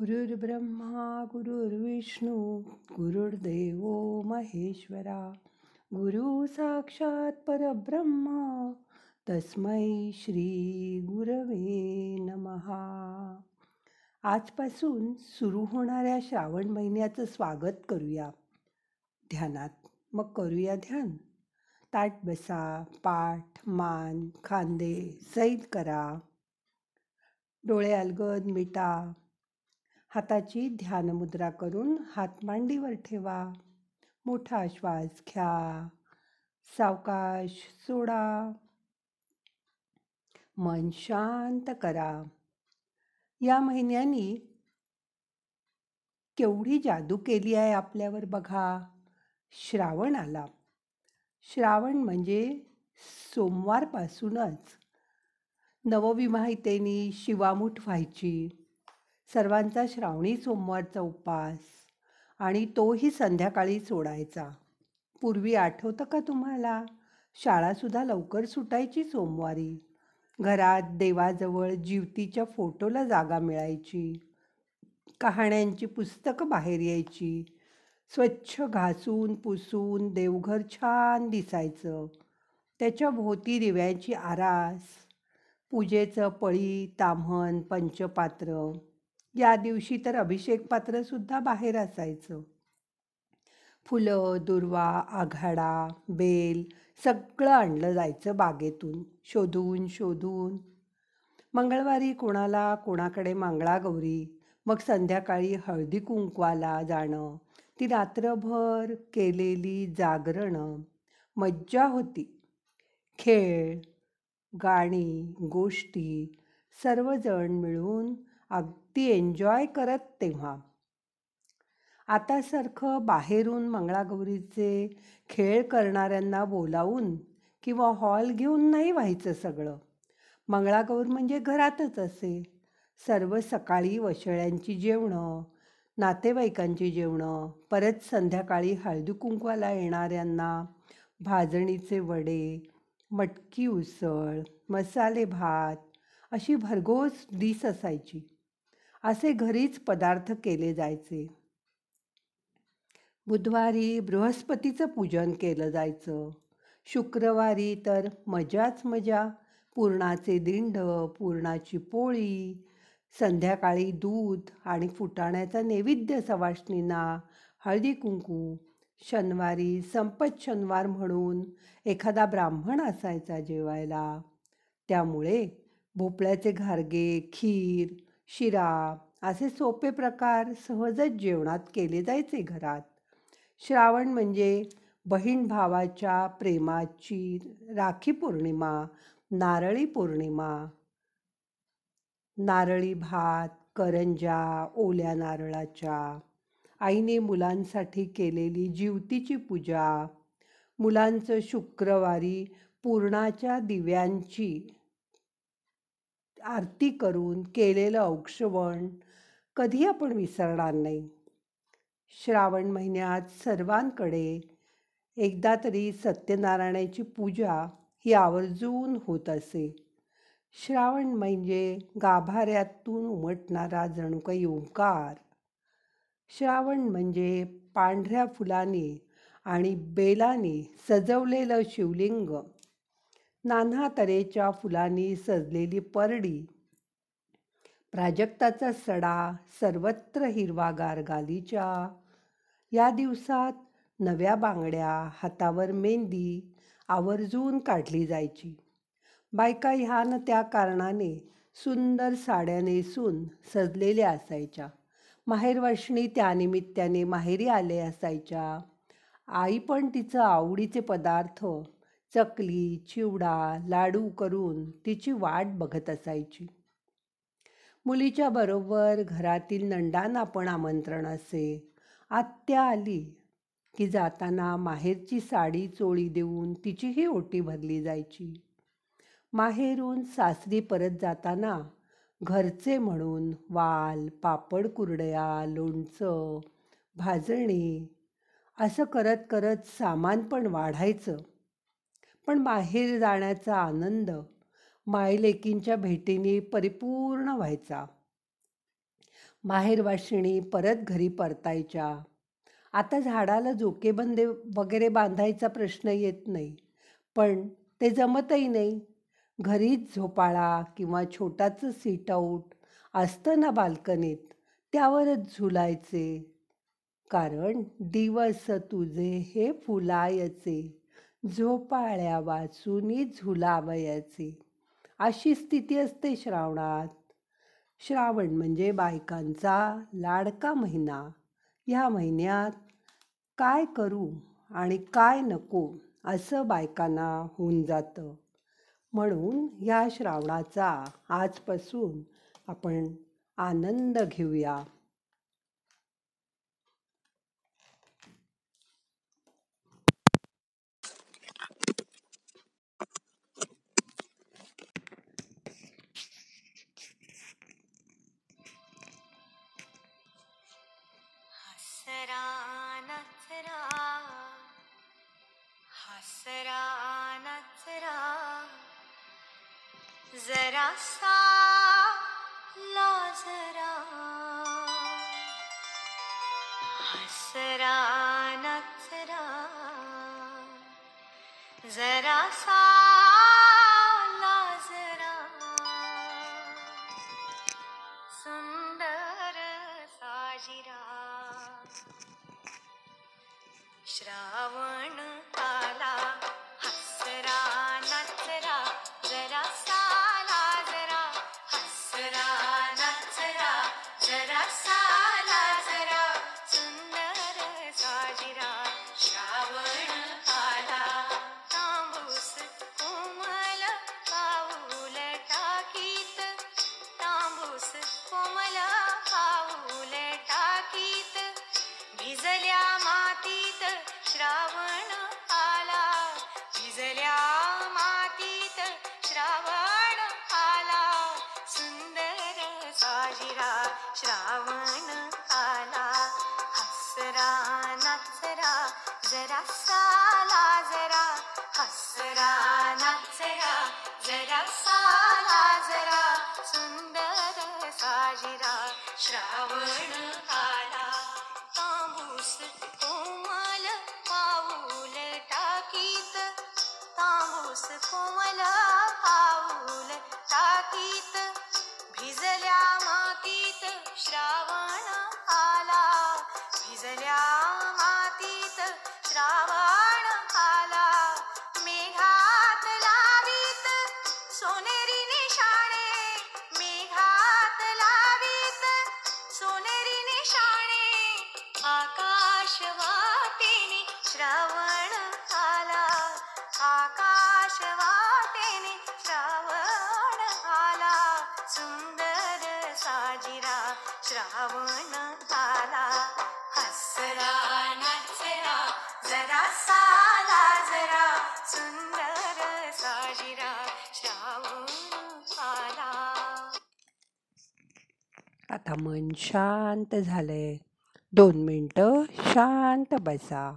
गुरुर्ब्रह्मा गुरुर्विष्णू गुरुर्देव महेश्वरा। गुरु साक्षात परब्रह्मा तस्मै श्री गुरवे नमहा आजपासून सुरू होणाऱ्या श्रावण महिन्याचं स्वागत करूया. ध्यानात मग करूया ध्यान. ताट बसा पाठ मान खांदे सैल करा. डोळे अलगद मिटा. हाताची ध्यान मुद्रा करून हात मांडीवर ठेवा. मोठा श्वास घ्या. सावकाश सोडा. मन शांत करा. या महिन्यानी केवढी जादू केली आहे आपल्यावर बघा. श्रावण आला. श्रावण म्हणजे सोमवारपासूनच. नवविवाहितेनी शिवामूठ व्हायची. सर्वांचा श्रावणी सोमवारचा उपवास आणि तोही संध्याकाळी सोडायचा. पूर्वी आठवतं का तुम्हाला? शाळासुद्धा लवकर सुटायची सोमवारी. घरात देवाजवळ जीवतीच्या फोटोला जागा मिळायची. कहाण्यांची पुस्तकं बाहेर यायची. स्वच्छ घासून पुसून देवघर छान दिसायचं. त्याच्या भोवती दिव्यांची आरास. पूजेचं पळी ताम्हण पंचपात्र. या दिवशी तर अभिषेक पात्रसुद्धा बाहेर असायचं. फुलं दुर्वा आघाडा बेल सगळं आणलं जायचं बागेतून. शोधून शोधून. मंगळवारी कोणाला कोणाकडे मंगळागौरी मग संध्याकाळी हळदी कुंकवाला जाणं. ती रात्रभर केलेली जागरणं. मज्जा होती. खेळ गाणी गोष्टी सर्वजण मिळून अगदी एन्जॉय करत तेव्हा. आतासारखं बाहेरून मंगळागौरीचे खेळ करणाऱ्यांना बोलावून किंवा हॉल घेऊन नाही व्हायचं सगळं. मंगळागौर म्हणजे घरातच असे. सर्व सकाळी वशळ्यांची जेवणं नातेवाईकांची जेवणं परत संध्याकाळी हळदी कुंकवाला येणाऱ्यांना भाजणीचे वडे मटकी उसळ मसाले भात अशी भरघोस डिस असायची. असे घरीच पदार्थ केले जायचे. बुधवारी बृहस्पतीचं पूजन केलं जायचं. शुक्रवारी तर मजाच मजा. पुरणाचे दिंड पुरणाची पोळी संध्याकाळी दूध आणि फुटाण्याचा नैवेद्य सवाष्णींना हळदी कुंकू. शनिवारी संपत शनिवार म्हणून एखादा ब्राह्मण असायचा जेवायला. त्यामुळे भोपळ्याचे घारगे खीर शिरा असे सोपे प्रकार सहजच जेवणात केले जायचे घरात. श्रावण म्हणजे बहीण भावाच्या प्रेमाची राखी पौर्णिमा नारळी पौर्णिमा. नारळी भात करंजा ओल्या नारळाच्या. आईने मुलांसाठी केलेली जीवतीची पूजा. मुलांचं शुक्रवारी पूर्णाच्या दिव्यांची आरती करून केलेलं औक्षवण कधी आपण विसरणार नाही. श्रावण महिन्यात सर्वांकडे एकदा तरी सत्यनारायणाची पूजा ही आवर्जून होत असे. श्रावण म्हणजे गाभाऱ्यातून उमटणारा जणू काही ओंकार श्रावण म्हणजे पांढऱ्या फुलाने आणि बेलाने सजवलेलं शिवलिंग. नाना तऱ्हेच्या फुलांनी सजलेली परडी. प्राजक्ताचा सडा सर्वत्र हिरवागार गालीच्या या दिवसात नव्या बांगड्या हातावर मेहंदी आवर्जून काढली जायची. बायका ह्या न त्या कारणाने सुंदर साड्या नेसून सजलेल्या असायच्या. माहेरवर्षणी त्यानिमित्ताने माहेरी आले असायच्या. आई पण तिचं आवडीचे पदार्थ चकली चिवडा लाडू करून तिची वाट बघत असायची. मुलीच्या बरोबर घरातील नंडांना पण आमंत्रण असे. आत्या आली की जाताना माहेरची साडी चोळी देऊन तिचीही ओटी भरली जायची. माहेरून सासरी परत जाताना घरचे म्हणून वाल पापड कुरडया लोणचं भाजणी असं करत करत सामान पण वाढायचं. पण बाहेर जाण्याचा आनंद मायलेकींच्या भेटीने परिपूर्ण व्हायचा. माहेरवाशिणी परत घरी परतायच्या. आता झाडाला झोकेबंदे वगैरे बांधायचा प्रश्न येत नाही पण ते जमतही नाही. घरीच झोपाळा किंवा छोटाचं सीट आऊट असतं ना बाल्कनीत त्यावरच झुलायचे. कारण दिवस तुझे हे फुलायचे. झोपाळ्या वाचूनी झुलावयाचे. अशी स्थिती असते श्रावणात. श्रावण म्हणजे बायकांचा लाडका महिना. ह्या महिन्यात काय करू आणि काय नको असं बायकांना होऊन जातं. म्हणून ह्या श्रावणाचा आजपासून आपण आनंद घेऊया. जरासा लाजरा हसरा नचरा। जरासा लाजरा सुंदर साजिरा। श्रावण आला साजिरा श्रावण आला. तांबूस कोमल पाऊल टाकीत. तांबूस कोमल पाऊल टाकीत. भिजल्या मातीत श्रावण आला. भिजल्या मातीत श्रावण आला. सुंदर साजिरा श्रावण जरा साला जरा हसरा नाचरा जरा साला जरा सुंदर साजिरा श्रावण आकाशवाटेने श्रावण आला. आकाशवाटेने श्रावण आला. सुंदर साजिरा श्रावण आला. हसरा नचरा जरा साला जरा सुंदर साजिरा श्रावण आला. आता मन शांत झालंय. दोन मिनटं शांत बसा.